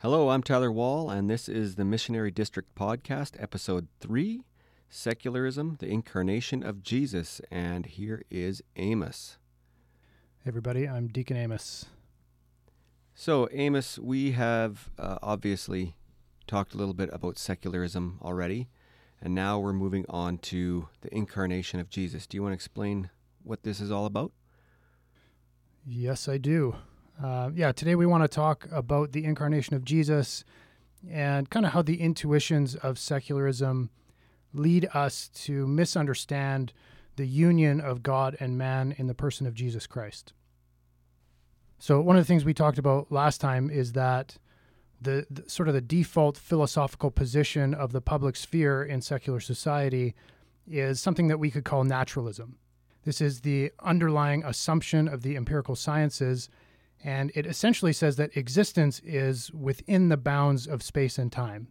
Hello, I'm Tyler Wall, and this is the Missionary District Podcast, Episode 3 Secularism, the Incarnation of Jesus. And here is Amos. Hey everybody, I'm Deacon Amos. So, Amos, we have uh, obviously talked a little bit about secularism already, and now we're moving on to the Incarnation of Jesus. Do you want to explain what this is all about? Yes, I do. Uh, yeah, today we want to talk about the incarnation of Jesus and kind of how the intuitions of secularism lead us to misunderstand the union of God and man in the person of Jesus Christ. So, one of the things we talked about last time is that the, the sort of the default philosophical position of the public sphere in secular society is something that we could call naturalism. This is the underlying assumption of the empirical sciences and it essentially says that existence is within the bounds of space and time.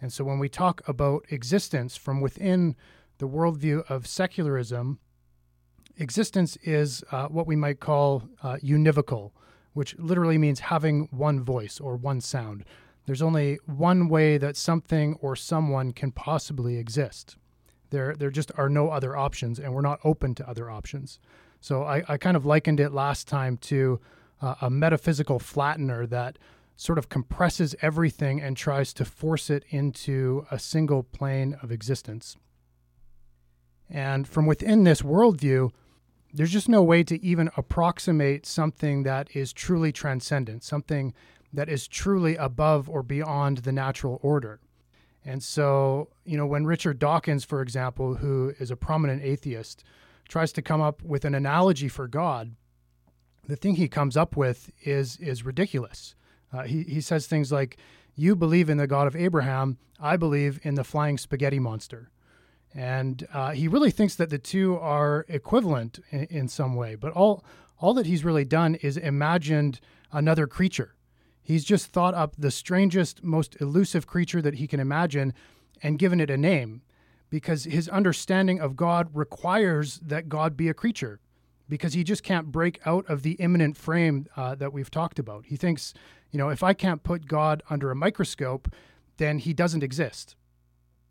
And so when we talk about existence from within the worldview of secularism, existence is uh, what we might call uh, univocal, which literally means having one voice or one sound. There's only one way that something or someone can possibly exist. There, there just are no other options, and we're not open to other options. So I, I kind of likened it last time to uh, a metaphysical flattener that sort of compresses everything and tries to force it into a single plane of existence. And from within this worldview, there's just no way to even approximate something that is truly transcendent, something that is truly above or beyond the natural order. And so, you know, when Richard Dawkins, for example, who is a prominent atheist, tries to come up with an analogy for God, the thing he comes up with is is ridiculous. Uh, he he says things like, "You believe in the God of Abraham, I believe in the flying spaghetti monster," and uh, he really thinks that the two are equivalent in, in some way. But all all that he's really done is imagined another creature. He's just thought up the strangest, most elusive creature that he can imagine, and given it a name, because his understanding of God requires that God be a creature because he just can't break out of the immanent frame uh, that we've talked about. He thinks, you know, if I can't put God under a microscope, then he doesn't exist.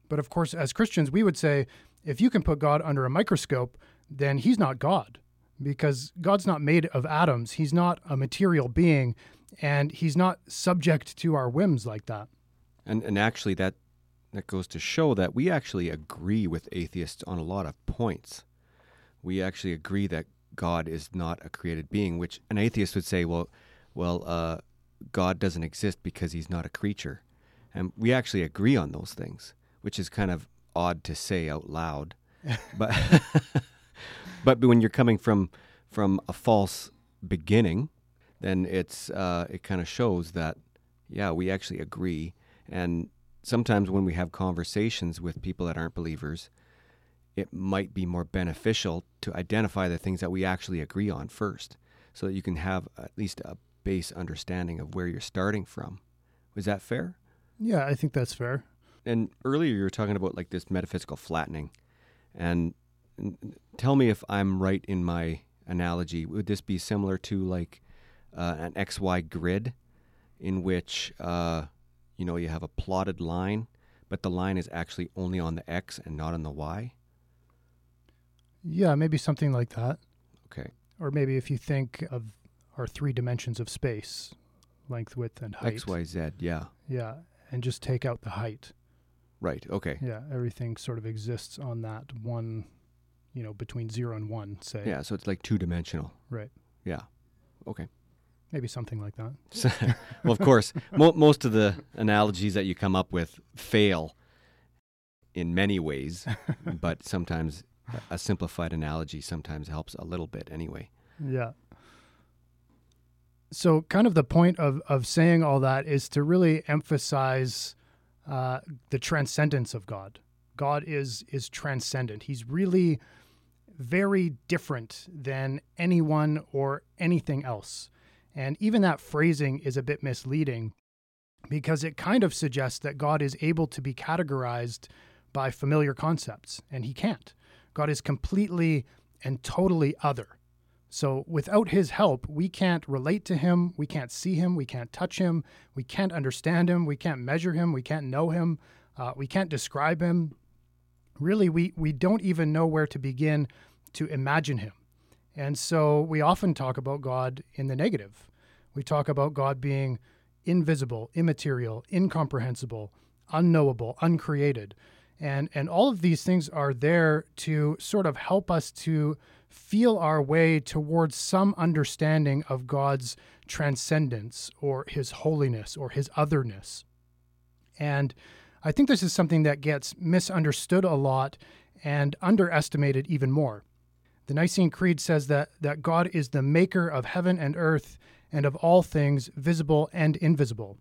But of course, as Christians, we would say, if you can put God under a microscope, then he's not God because God's not made of atoms. He's not a material being and he's not subject to our whims like that. And, and actually, that, that goes to show that we actually agree with atheists on a lot of points. We actually agree that God is not a created being, which an atheist would say, well, well, uh, God doesn't exist because he's not a creature. And we actually agree on those things, which is kind of odd to say out loud. but but when you're coming from from a false beginning, then it's uh, it kind of shows that yeah, we actually agree. And sometimes when we have conversations with people that aren't believers, it might be more beneficial to identify the things that we actually agree on first so that you can have at least a base understanding of where you're starting from. Was that fair? Yeah, I think that's fair. And earlier you were talking about like this metaphysical flattening. And, tell me if I'm right in my analogy. Would this be similar to like uh, an XY grid in which, uh, you know, you have a plotted line, but the line is actually only on the X and not on the Y? Yeah, maybe something like that. Okay. Or maybe if you think of our three dimensions of space, length, width, and height. X, Y, Z, yeah. Yeah, and just take out the height. Right, okay. Yeah, everything sort of exists on that one, you know, between zero and one, say. Yeah, so it's like two dimensional. Right. Yeah. Okay. Maybe something like that. well, of course, mo- most of the analogies that you come up with fail in many ways, but sometimes a simplified analogy sometimes helps a little bit anyway. Yeah. So, kind of the point of, of saying all that is to really emphasize uh, the transcendence of God. God is is transcendent. He's really very different than anyone or anything else. And even that phrasing is a bit misleading because it kind of suggests that God is able to be categorized by familiar concepts, and he can't. God is completely and totally other. So without his help, we can't relate to him, we can't see him, we can't touch him, we can't understand him, we can't measure him, we can't know him, uh, we can't describe him. Really, we, we don't even know where to begin to imagine him. And so we often talk about God in the negative. We talk about God being invisible, immaterial, incomprehensible, unknowable, uncreated. And, and all of these things are there to sort of help us to feel our way towards some understanding of God's transcendence or his holiness or his otherness. And I think this is something that gets misunderstood a lot and underestimated even more. The Nicene Creed says that, that God is the maker of heaven and earth and of all things visible and invisible.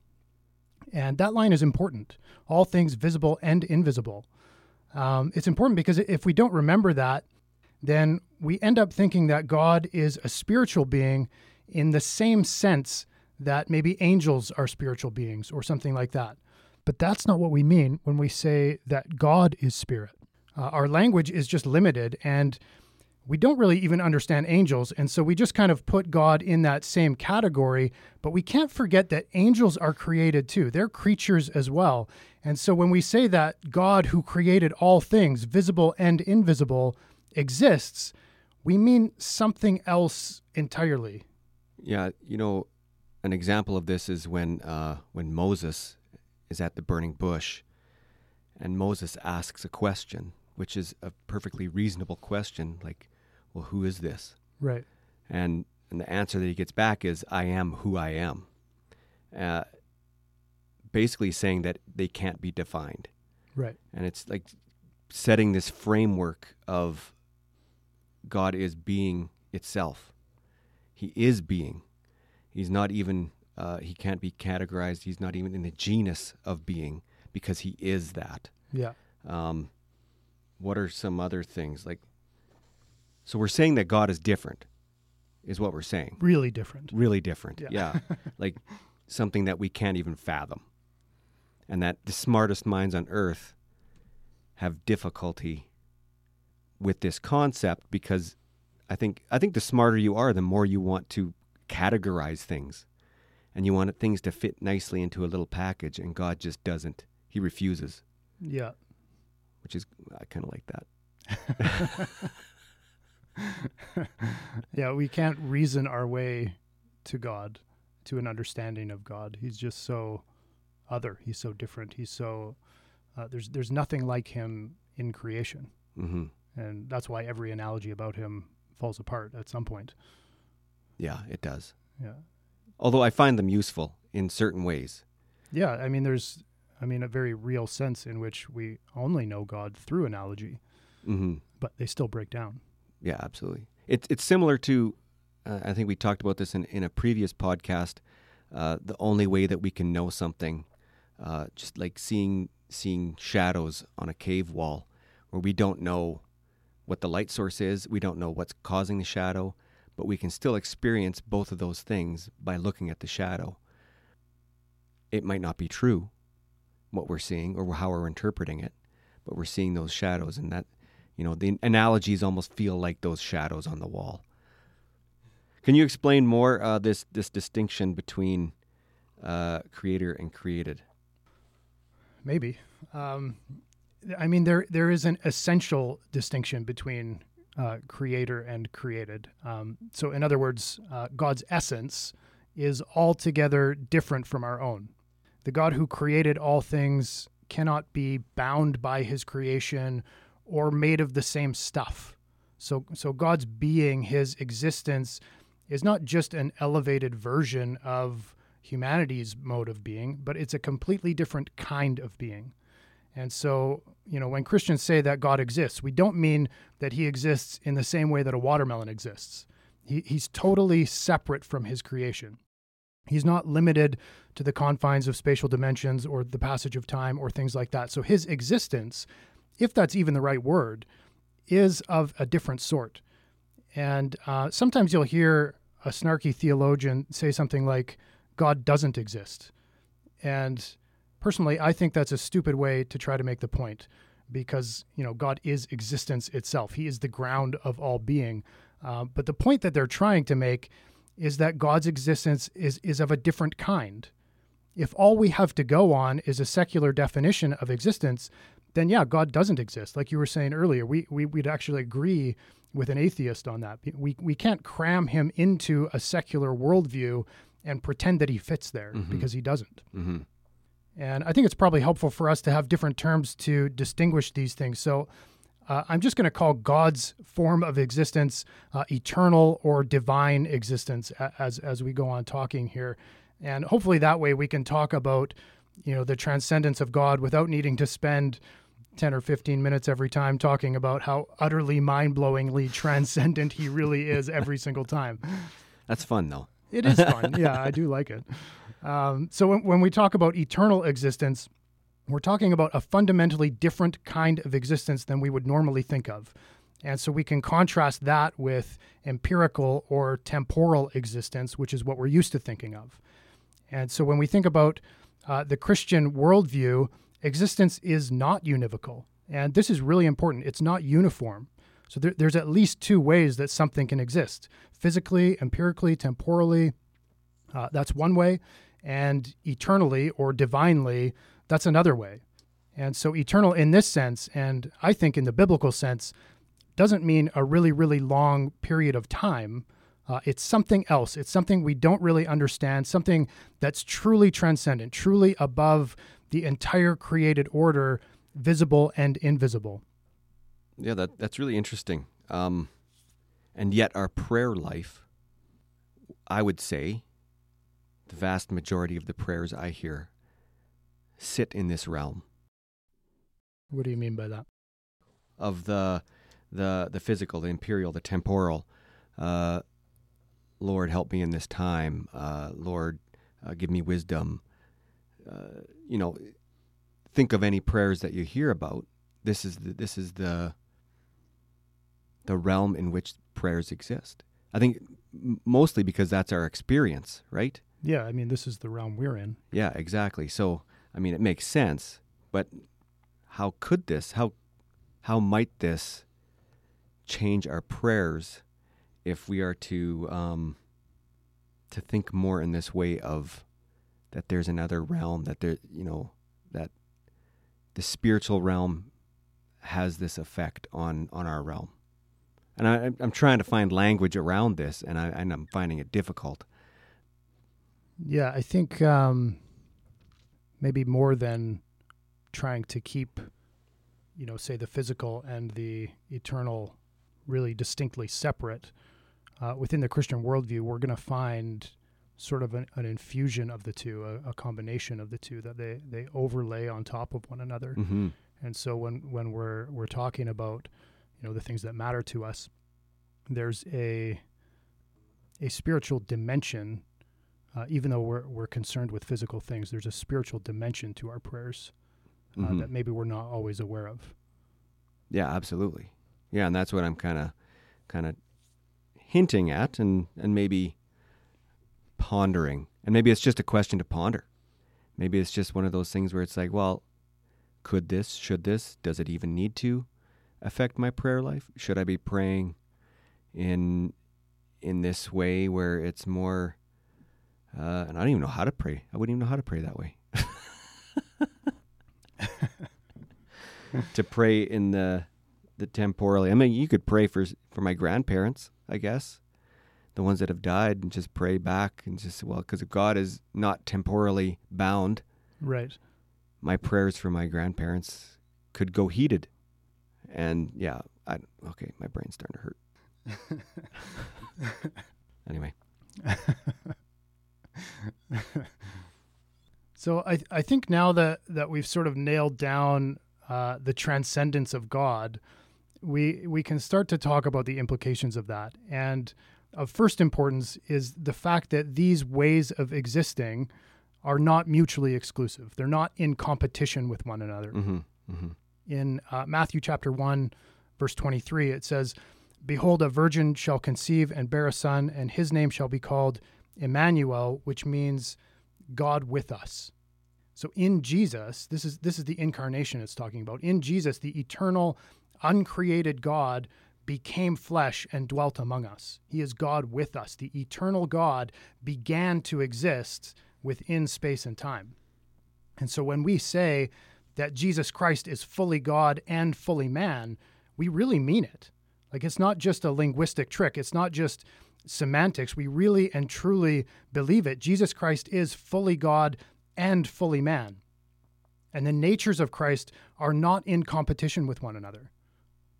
And that line is important all things visible and invisible. Um, it's important because if we don't remember that, then we end up thinking that God is a spiritual being in the same sense that maybe angels are spiritual beings or something like that. But that's not what we mean when we say that God is spirit. Uh, our language is just limited and we don't really even understand angels. And so we just kind of put God in that same category. But we can't forget that angels are created too, they're creatures as well. And so when we say that God, who created all things, visible and invisible, exists, we mean something else entirely. Yeah, you know, an example of this is when uh, when Moses is at the burning bush, and Moses asks a question, which is a perfectly reasonable question, like, "Well, who is this?" Right. And and the answer that he gets back is, "I am who I am." Uh, basically saying that they can't be defined. Right. And it's like setting this framework of God is being itself. He is being. He's not even, uh, he can't be categorized. He's not even in the genus of being because he is that. Yeah. Um, what are some other things? Like, so we're saying that God is different, is what we're saying. Really different. Really different. Yeah. Yeah. like something that we can't even fathom. And that the smartest minds on earth have difficulty with this concept because I think I think the smarter you are, the more you want to categorize things. And you want things to fit nicely into a little package and God just doesn't. He refuses, Yeah. which is I kind of like that. yeah, we can't reason our way to God, to an understanding of God. He's just so other. He's so different. He's so uh, there's there's nothing like him in creation, hmm and that's why every analogy about him falls apart at some point. Yeah, it does. Yeah, Although I find them useful in certain ways. yeah. I mean, there's I mean a very real sense in which we only know God through analogy, hmm but they still break down. Yeah, absolutely. It's it's similar to, uh, I think we talked about this in, in a previous podcast. Uh, the only way that we can know something, uh, just like seeing seeing shadows on a cave wall, where we don't know what the light source is, we don't know what's causing the shadow, but we can still experience both of those things by looking at the shadow. It might not be true, what we're seeing or how we're interpreting it, but we're seeing those shadows, and that you know, the analogies almost feel like those shadows on the wall. Can you explain more uh, this this distinction between uh, creator and created? Maybe. Um, I mean, there there is an essential distinction between uh, creator and created. Um, so, in other words, uh, God's essence is altogether different from our own. The God who created all things cannot be bound by His creation or made of the same stuff. So, so God's being, His existence, is not just an elevated version of humanity's mode of being, but it's a completely different kind of being. And so, you know, when Christians say that God exists, we don't mean that he exists in the same way that a watermelon exists. He, he's totally separate from his creation. He's not limited to the confines of spatial dimensions or the passage of time or things like that. So his existence, if that's even the right word, is of a different sort. And uh, sometimes you'll hear a snarky theologian say something like, God doesn't exist. And personally, I think that's a stupid way to try to make the point because, you know, God is existence itself. He is the ground of all being. Uh, but the point that they're trying to make is that God's existence is, is of a different kind. If all we have to go on is a secular definition of existence, then yeah, God doesn't exist. Like you were saying earlier, we, we, would actually agree with an atheist on that. We, we can't cram him into a secular worldview and pretend that he fits there mm-hmm. because he doesn't. Mm-hmm. And I think it's probably helpful for us to have different terms to distinguish these things. So uh, I'm just going to call God's form of existence uh, eternal or divine existence as, as we go on talking here. And hopefully that way we can talk about, you know, the transcendence of God without needing to spend 10 or 15 minutes every time talking about how utterly mind-blowingly transcendent he really is every single time. That's fun though. It is fun. yeah, I do like it. Um, so when, when we talk about eternal existence, we're talking about a fundamentally different kind of existence than we would normally think of. And so we can contrast that with empirical or temporal existence, which is what we're used to thinking of. And so when we think about uh, the Christian worldview, existence is not univocal. And this is really important. It's not uniform. So there, there's at least two ways that something can exist physically, empirically, temporally. Uh, that's one way and eternally or divinely, that's another way. And so, eternal in this sense, and I think in the biblical sense, doesn't mean a really, really long period of time. Uh, it's something else. It's something we don't really understand, something that's truly transcendent, truly above the entire created order, visible and invisible. Yeah, that, that's really interesting. Um, and yet, our prayer life, I would say, the vast majority of the prayers I hear sit in this realm. What do you mean by that? Of the the the physical, the empirical, the temporal. Uh, Lord, help me in this time. Uh, Lord, uh, give me wisdom. Uh, you know, think of any prayers that you hear about. This is the, this is the the realm in which prayers exist. I think mostly because that's our experience, right? Yeah, I mean, this is the realm we're in. Yeah, exactly. So, I mean, it makes sense, but how could this, how, how might this change our prayers if we are to, um, to think more in this way of that there's another realm, that there, you know, that the spiritual realm has this effect on, on our realm. And I, I'm trying to find language around this, and, I, and I'm finding it difficult. Yeah, I think um, maybe more than trying to keep, you know, say the physical and the eternal really distinctly separate. Uh, within the Christian worldview, we're going to find sort of an, an, infusion of the two, a, a, combination of the two that they, they overlay on top of one another. Mm-hmm. And so when, when we're, we're talking about, you know, the things that matter to us, there's a, a spiritual dimension uh, even though we're, we're concerned with physical things, there's a spiritual dimension to our prayers uh, mm-hmm. that maybe we're not always aware of. Yeah, absolutely. Yeah, and that's what I'm kind of kind of hinting at and and maybe pondering. And maybe it's just a question to ponder. Maybe it's just one of those things where it's like, well, could this, should this, does it even need to affect my prayer life? Should I be praying in in this way where it's more uh, and I don't even know how to pray. I wouldn't even know how to pray that way. to pray in the the temporally. I mean, you could pray for for my grandparents, I guess, the ones that have died, and just pray back and just well, because God is not temporally bound. Right. My prayers for my grandparents could go heated, and yeah, I okay, my brain's starting to hurt. anyway. so I I think now that that we've sort of nailed down uh, the transcendence of God, we we can start to talk about the implications of that. And of first importance is the fact that these ways of existing are not mutually exclusive. They're not in competition with one another. Mm-hmm, mm-hmm. In uh, Matthew chapter one, verse twenty three, it says. Behold, a virgin shall conceive and bear a son, and his name shall be called Emmanuel, which means God with us. So in Jesus, this is this is the incarnation it's talking about. In Jesus, the eternal, uncreated God became flesh and dwelt among us. He is God with us. The eternal God began to exist within space and time. And so when we say that Jesus Christ is fully God and fully man, we really mean it. Like it's not just a linguistic trick, it's not just semantics. We really and truly believe it. Jesus Christ is fully God and fully man. And the natures of Christ are not in competition with one another.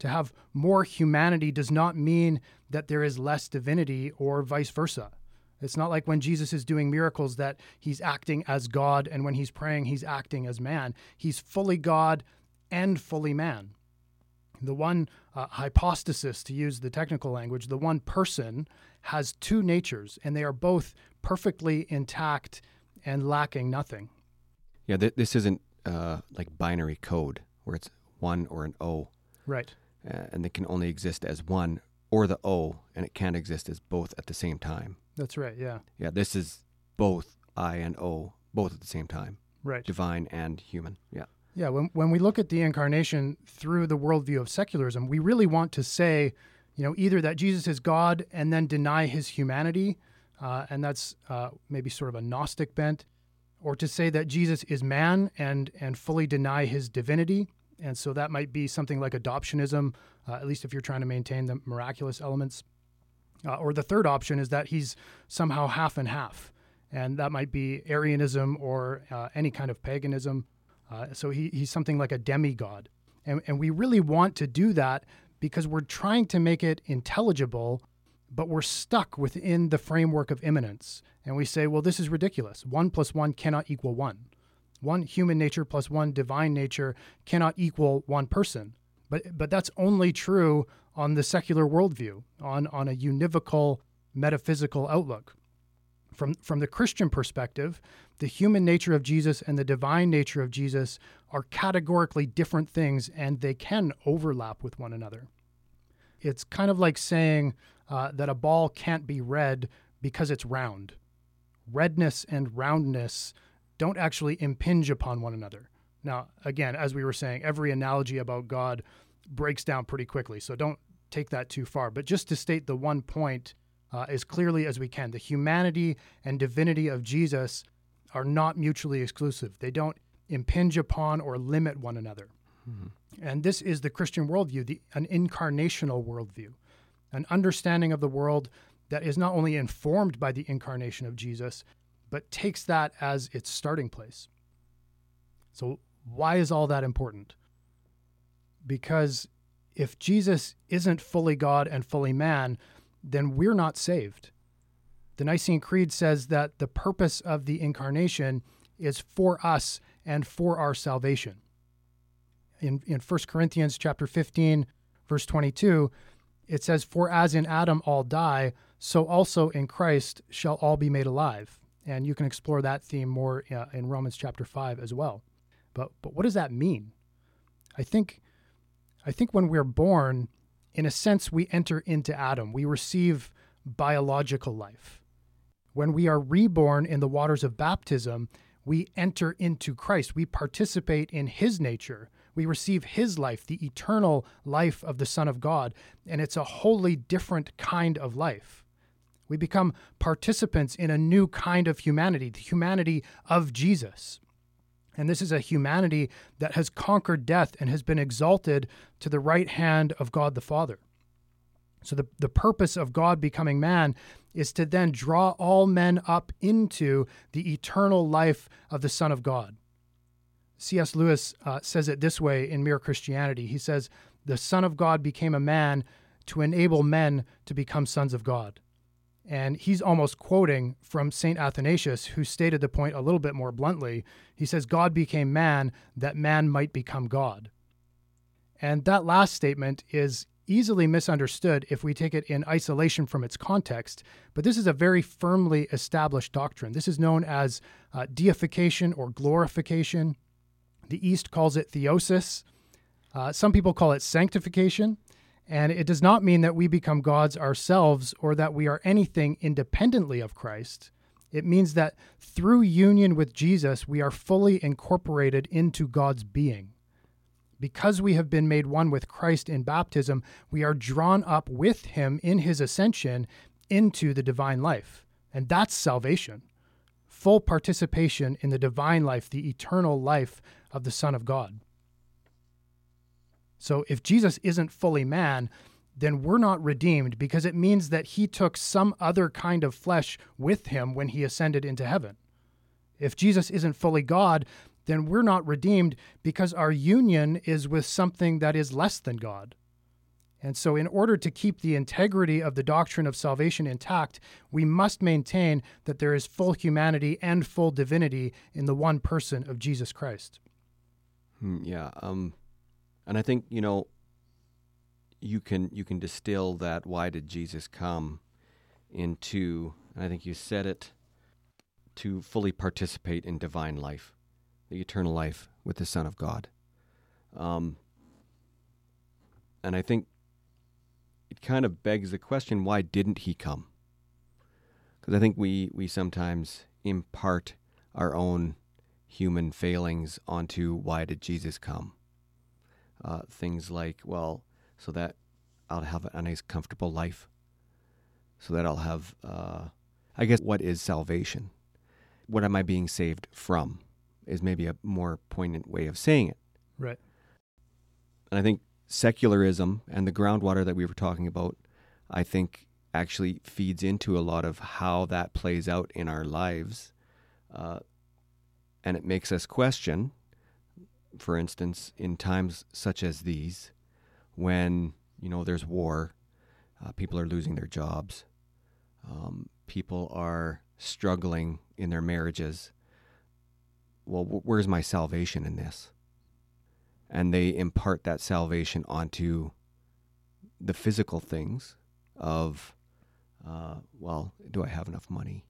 To have more humanity does not mean that there is less divinity or vice versa. It's not like when Jesus is doing miracles that he's acting as God and when he's praying, he's acting as man. He's fully God and fully man. The one uh, hypostasis, to use the technical language, the one person has two natures, and they are both perfectly intact and lacking nothing. Yeah, th- this isn't uh, like binary code where it's one or an O. Right. Uh, and it can only exist as one or the O, and it can't exist as both at the same time. That's right. Yeah. Yeah, this is both I and O, both at the same time. Right. Divine and human. Yeah. Yeah. When, when we look at the incarnation through the worldview of secularism, we really want to say, you know, either that Jesus is God and then deny his humanity, uh, and that's uh, maybe sort of a Gnostic bent, or to say that Jesus is man and and fully deny his divinity, and so that might be something like adoptionism, uh, at least if you're trying to maintain the miraculous elements. Uh, or the third option is that he's somehow half and half, and that might be Arianism or uh, any kind of paganism. Uh, so he, he's something like a demigod. And, and we really want to do that because we're trying to make it intelligible, but we're stuck within the framework of immanence. And we say, well, this is ridiculous. One plus one cannot equal one. One human nature plus one divine nature cannot equal one person. But, but that's only true on the secular worldview, on, on a univocal metaphysical outlook. From, from the Christian perspective, the human nature of Jesus and the divine nature of Jesus are categorically different things and they can overlap with one another. It's kind of like saying uh, that a ball can't be red because it's round. Redness and roundness don't actually impinge upon one another. Now, again, as we were saying, every analogy about God breaks down pretty quickly, so don't take that too far. But just to state the one point uh, as clearly as we can the humanity and divinity of Jesus are not mutually exclusive, they don't impinge upon or limit one another. Mm-hmm. And this is the Christian worldview, the, an incarnational worldview, an understanding of the world that is not only informed by the incarnation of Jesus, but takes that as its starting place. So, why is all that important? Because if Jesus isn't fully God and fully man, then we're not saved. The Nicene Creed says that the purpose of the incarnation is for us and for our salvation. In, in 1 Corinthians chapter 15, verse 22, it says, For as in Adam all die, so also in Christ shall all be made alive. And you can explore that theme more uh, in Romans chapter 5 as well. But, but what does that mean? I think I think when we're born, in a sense, we enter into Adam. We receive biological life. When we are reborn in the waters of baptism, we enter into Christ. We participate in his nature. We receive his life, the eternal life of the Son of God. And it's a wholly different kind of life. We become participants in a new kind of humanity, the humanity of Jesus. And this is a humanity that has conquered death and has been exalted to the right hand of God the Father. So, the, the purpose of God becoming man is to then draw all men up into the eternal life of the Son of God. C.S. Lewis uh, says it this way in Mere Christianity. He says, The Son of God became a man to enable men to become sons of God. And he's almost quoting from St. Athanasius, who stated the point a little bit more bluntly. He says, God became man that man might become God. And that last statement is easily misunderstood if we take it in isolation from its context, but this is a very firmly established doctrine. This is known as uh, deification or glorification. The East calls it theosis. Uh, some people call it sanctification. And it does not mean that we become gods ourselves or that we are anything independently of Christ. It means that through union with Jesus, we are fully incorporated into God's being. Because we have been made one with Christ in baptism, we are drawn up with him in his ascension into the divine life. And that's salvation. Full participation in the divine life, the eternal life of the Son of God. So if Jesus isn't fully man, then we're not redeemed because it means that he took some other kind of flesh with him when he ascended into heaven. If Jesus isn't fully God, then we're not redeemed because our union is with something that is less than God. And so, in order to keep the integrity of the doctrine of salvation intact, we must maintain that there is full humanity and full divinity in the one person of Jesus Christ. Hmm, yeah. Um, and I think you know you can you can distill that why did Jesus come into and I think you said it to fully participate in divine life, the eternal life with the Son of God. Um, and I think it kind of begs the question why didn't he come? Because I think we, we sometimes impart our own human failings onto why did Jesus come? Uh, things like, well, so that I'll have a nice, comfortable life. So that I'll have, uh, I guess, what is salvation? What am I being saved from? Is maybe a more poignant way of saying it. Right. And I think secularism and the groundwater that we were talking about, I think actually feeds into a lot of how that plays out in our lives. Uh, and it makes us question, for instance, in times such as these, when you know there's war, uh, people are losing their jobs, um, people are struggling in their marriages. Well, where's my salvation in this? And they impart that salvation onto the physical things of, uh, well, do I have enough money?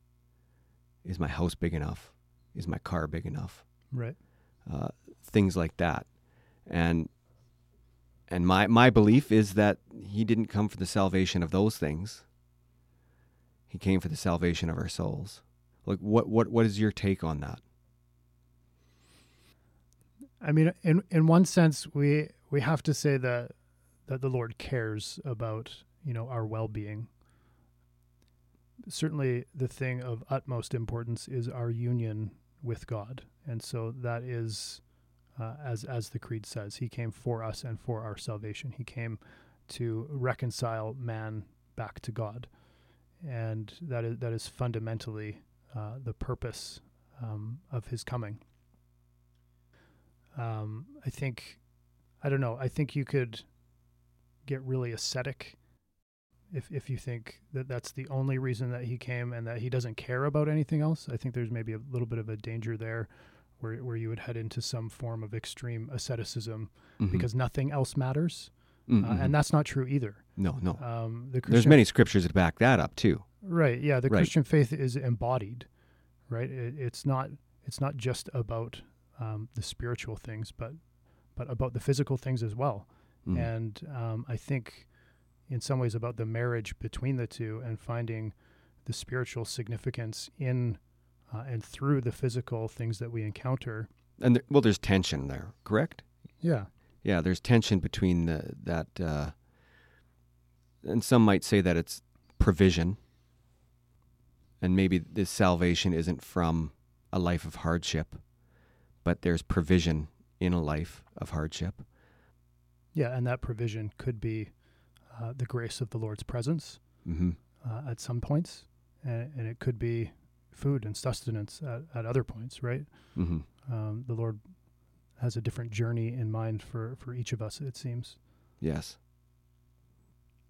Is my house big enough? Is my car big enough? Right. Uh, things like that. And and my, my belief is that he didn't come for the salvation of those things. He came for the salvation of our souls. Like what what what is your take on that? I mean in in one sense we we have to say that that the Lord cares about, you know, our well-being. Certainly the thing of utmost importance is our union with God. And so that is uh, as as the creed says. He came for us and for our salvation. He came to reconcile man back to God, and that is that is fundamentally uh, the purpose um, of his coming. Um, I think, I don't know. I think you could get really ascetic if if you think that that's the only reason that he came and that he doesn't care about anything else. I think there's maybe a little bit of a danger there where where you would head into some form of extreme asceticism mm-hmm. because nothing else matters, mm-hmm. uh, and that's not true either. No, no. Um, the There's many scriptures that back that up too. Right. Yeah. The right. Christian faith is embodied. Right. It, it's not. It's not just about um, the spiritual things, but but about the physical things as well. Mm. And um, I think, in some ways, about the marriage between the two and finding the spiritual significance in uh, and through the physical things that we encounter. And there, well, there's tension there, correct? Yeah. Yeah, there's tension between the, that, uh, and some might say that it's provision, and maybe this salvation isn't from a life of hardship, but there's provision in a life of hardship. Yeah, and that provision could be uh, the grace of the Lord's presence mm-hmm. uh, at some points, and, and, it could be food and sustenance at, at other points, right? Mm-hmm. Um, the Lord has a different journey in mind for, for each of us, it seems. Yes.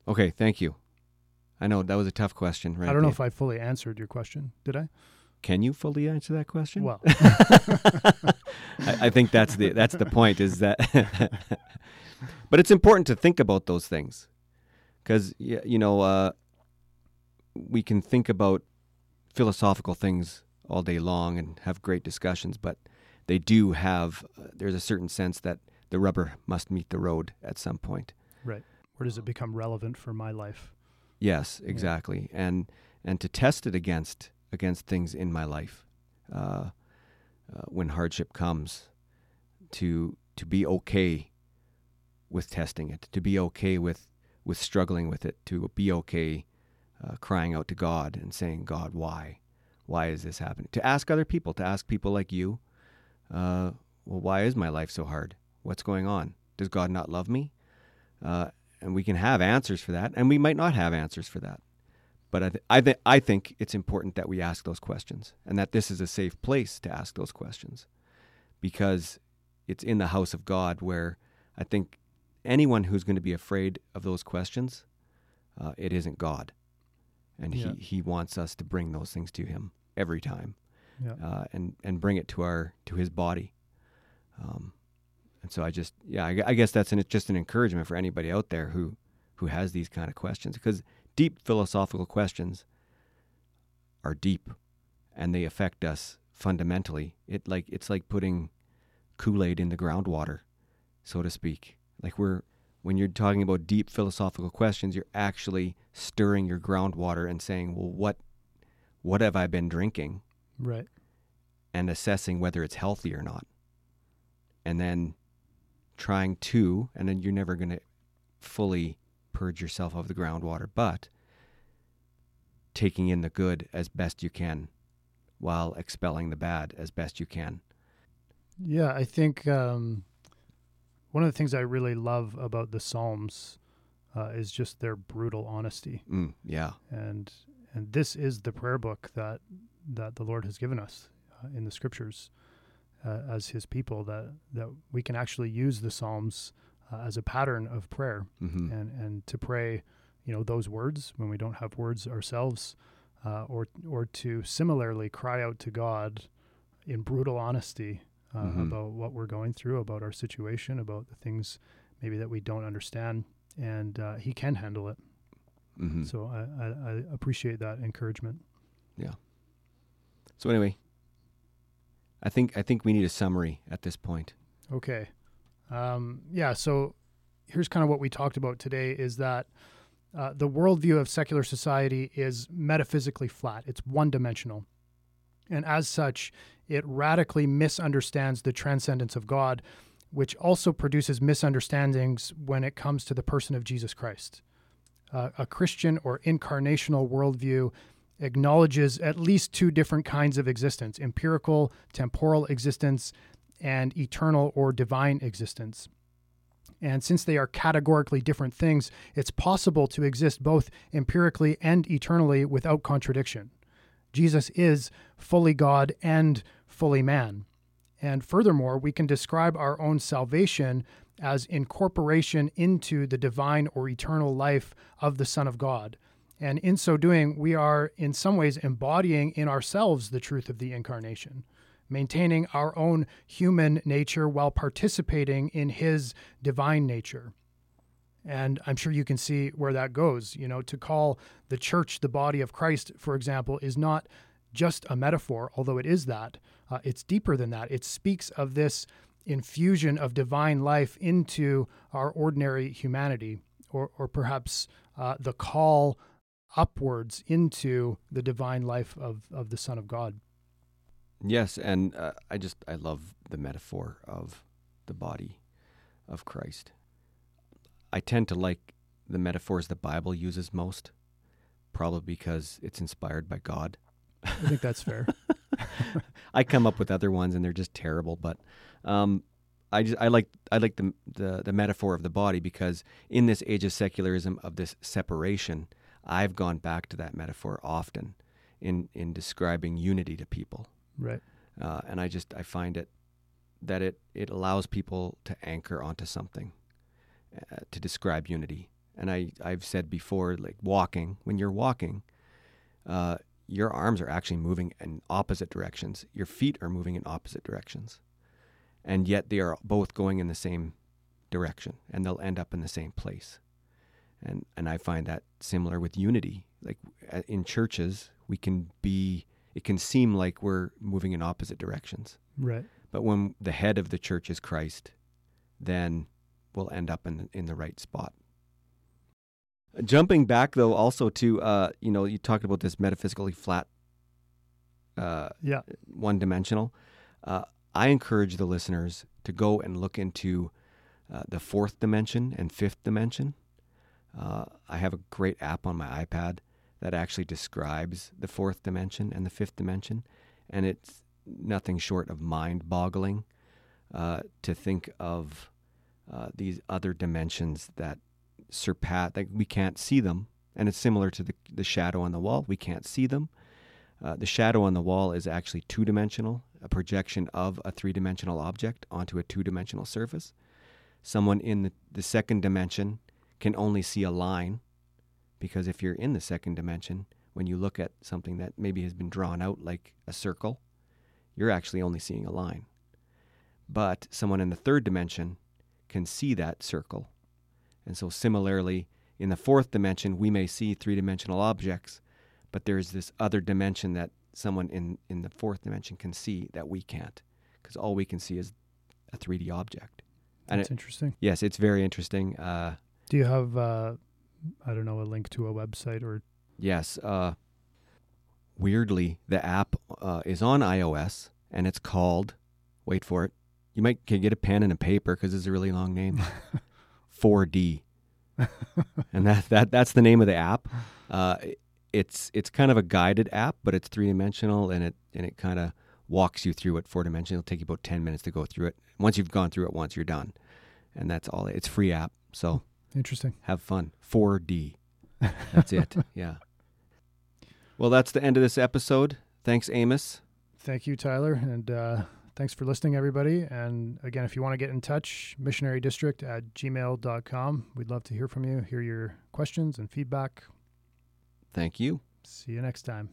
Okay, thank you. I know that was a tough question, right? I don't know if I fully answered your question. Did I? Can you fully answer that question? Well, I, I, think that's the that's the point. Is that, but it's important to think about those things, because you know uh, we can think about philosophical things all day long and have great discussions, but they do have, uh, there's a certain sense that the rubber must meet the road at some point. Right. Where does it become relevant for my life? Yes, exactly. Yeah. And, and to test it against, against things in my life uh, uh, when hardship comes, to, to be okay with testing it, to be okay with with struggling with it, to be okay uh, crying out to God and saying, God, why? Why is this happening? To ask other people, to ask people like you, uh, well, why is my life so hard? What's going on? Does God not love me? Uh, and we can have answers for that, and we might not have answers for that. But I, th- I, th- I think it's important that we ask those questions and that this is a safe place to ask those questions because it's in the house of God where I think anyone who's going to be afraid of those questions, uh, it isn't God. And Yeah. he, he wants us to bring those things to him every time Yeah. uh, and, and bring it to our to his body. Um, and so I just, yeah, I, I guess that's an, just an encouragement for anybody out there who, who has these kind of questions because deep philosophical questions are deep and they affect us fundamentally. It like, it's like putting Kool-Aid in the groundwater, so to speak. Like we're, when you're talking about deep philosophical questions, you're actually stirring your groundwater and saying, well, what, what have I been drinking? Right. and assessing whether it's healthy or not. And then trying to, and then you're never going to fully purge yourself of the groundwater, but taking in the good as best you can while expelling the bad as best you can. Yeah, I think um, one of the things I really love about the Psalms uh, is just their brutal honesty, Mm, yeah. and and this is the prayer book that that the Lord has given us uh, in the Scriptures uh, as His people. That that we can actually use the Psalms uh, as a pattern of prayer, hmm and and to pray, you know, those words when we don't have words ourselves, uh, or or to similarly cry out to God in brutal honesty uh, Mhm. about what we're going through, about our situation, about the things maybe that we don't understand, and uh, He can handle it. hmm So I, I, I appreciate that encouragement. Yeah. So anyway, I think I think we need a summary at this point. Okay. Um, yeah. So here's kind of what we talked about today is that uh, the worldview of secular society is metaphysically flat, it's one dimensional. And as such, it radically misunderstands the transcendence of God, which also produces misunderstandings when it comes to the person of Jesus Christ. Uh, a Christian or incarnational worldview acknowledges at least two different kinds of existence empirical, temporal existence, and eternal or divine existence. And since they are categorically different things, it's possible to exist both empirically and eternally without contradiction. Jesus is fully God and fully man. And furthermore, we can describe our own salvation as incorporation into the divine or eternal life of the Son of God. And in so doing, we are in some ways embodying in ourselves the truth of the incarnation maintaining our own human nature while participating in his divine nature. And I'm sure you can see where that goes. You know, to call the church the body of Christ, for example, is not just a metaphor, although it is that. Uh, it's deeper than that. It speaks of this infusion of divine life into our ordinary humanity, or, or perhaps uh, the call upwards into the divine life of, of the Son of God. Yes, and uh, I just I love the metaphor of the body of Christ. I tend to like the metaphors the Bible uses most, probably because it's inspired by God. I think that's fair. I come up with other ones and they're just terrible, but um, I just I like I like the, the the metaphor of the body because in this age of secularism of this separation, I've gone back to that metaphor often in in describing unity to people right. uh, and I just I find it that it it allows people to anchor onto something uh, to describe unity. And I I've said before, like walking when you're walking, uh, your arms are actually moving in opposite directions. Your feet are moving in opposite directions, and yet they are both going in the same direction, and they'll end up in the same place. And and I find that similar with unity. Like uh, in churches, we can be it can seem like we're moving in opposite directions. Right. But when the head of the church is Christ, then we'll end up in in the right spot. Jumping back though, also to uh, you know, you talked about this metaphysically flat, uh, Yeah. one dimensional. Uh, I encourage the listeners to go and look into uh, the fourth dimension and fifth dimension. Uh, I have a great app on my iPad that actually describes the fourth dimension and the fifth dimension, and it's nothing short of mind boggling uh, to think of uh, these other dimensions that surpass, that we can't see them. And it's similar to the, the shadow on the wall. We can't see them. Uh, the shadow on the wall is actually two dimensional, a projection of a three dimensional object onto a two dimensional surface. Someone in the, the second dimension can only see a line because if you're in the second dimension, when you look at something that maybe has been drawn out like a circle, you're actually only seeing a line. But someone in the third dimension can see that circle. And so, similarly, in the fourth dimension, we may see three dimensional objects, but there's this other dimension that someone in, in the fourth dimension can see that we can't, because all we can see is a 3D object. And That's it, interesting. Yes, it's very interesting. Uh, Do you have, uh, I don't know, a link to a website or? Yes. Uh, weirdly, the app uh, is on iOS and it's called, wait for it, you might can get a pen and a paper because it's a really long name. 4D, and that that that's the name of the app. Uh, it's it's kind of a guided app, but it's three dimensional, and it and it kind of walks you through it four dimensional. It'll take you about ten minutes to go through it. Once you've gone through it once, you're done, and that's all. It's free app, so interesting. Have fun. 4D. That's it. Yeah. Well, that's the end of this episode. Thanks, Amos. Thank you, Tyler, and uh, thanks for listening, everybody. And again, if you want to get in touch, missionary district at gmail.com. We'd love to hear from you, hear your questions and feedback. Thank you. See you next time.